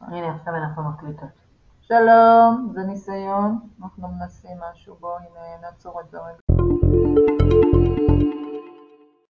הנה עכשיו אנחנו מקליטות. שלום, זה ניסיון, אנחנו מנסים משהו, בואו נעצור את זה רגע.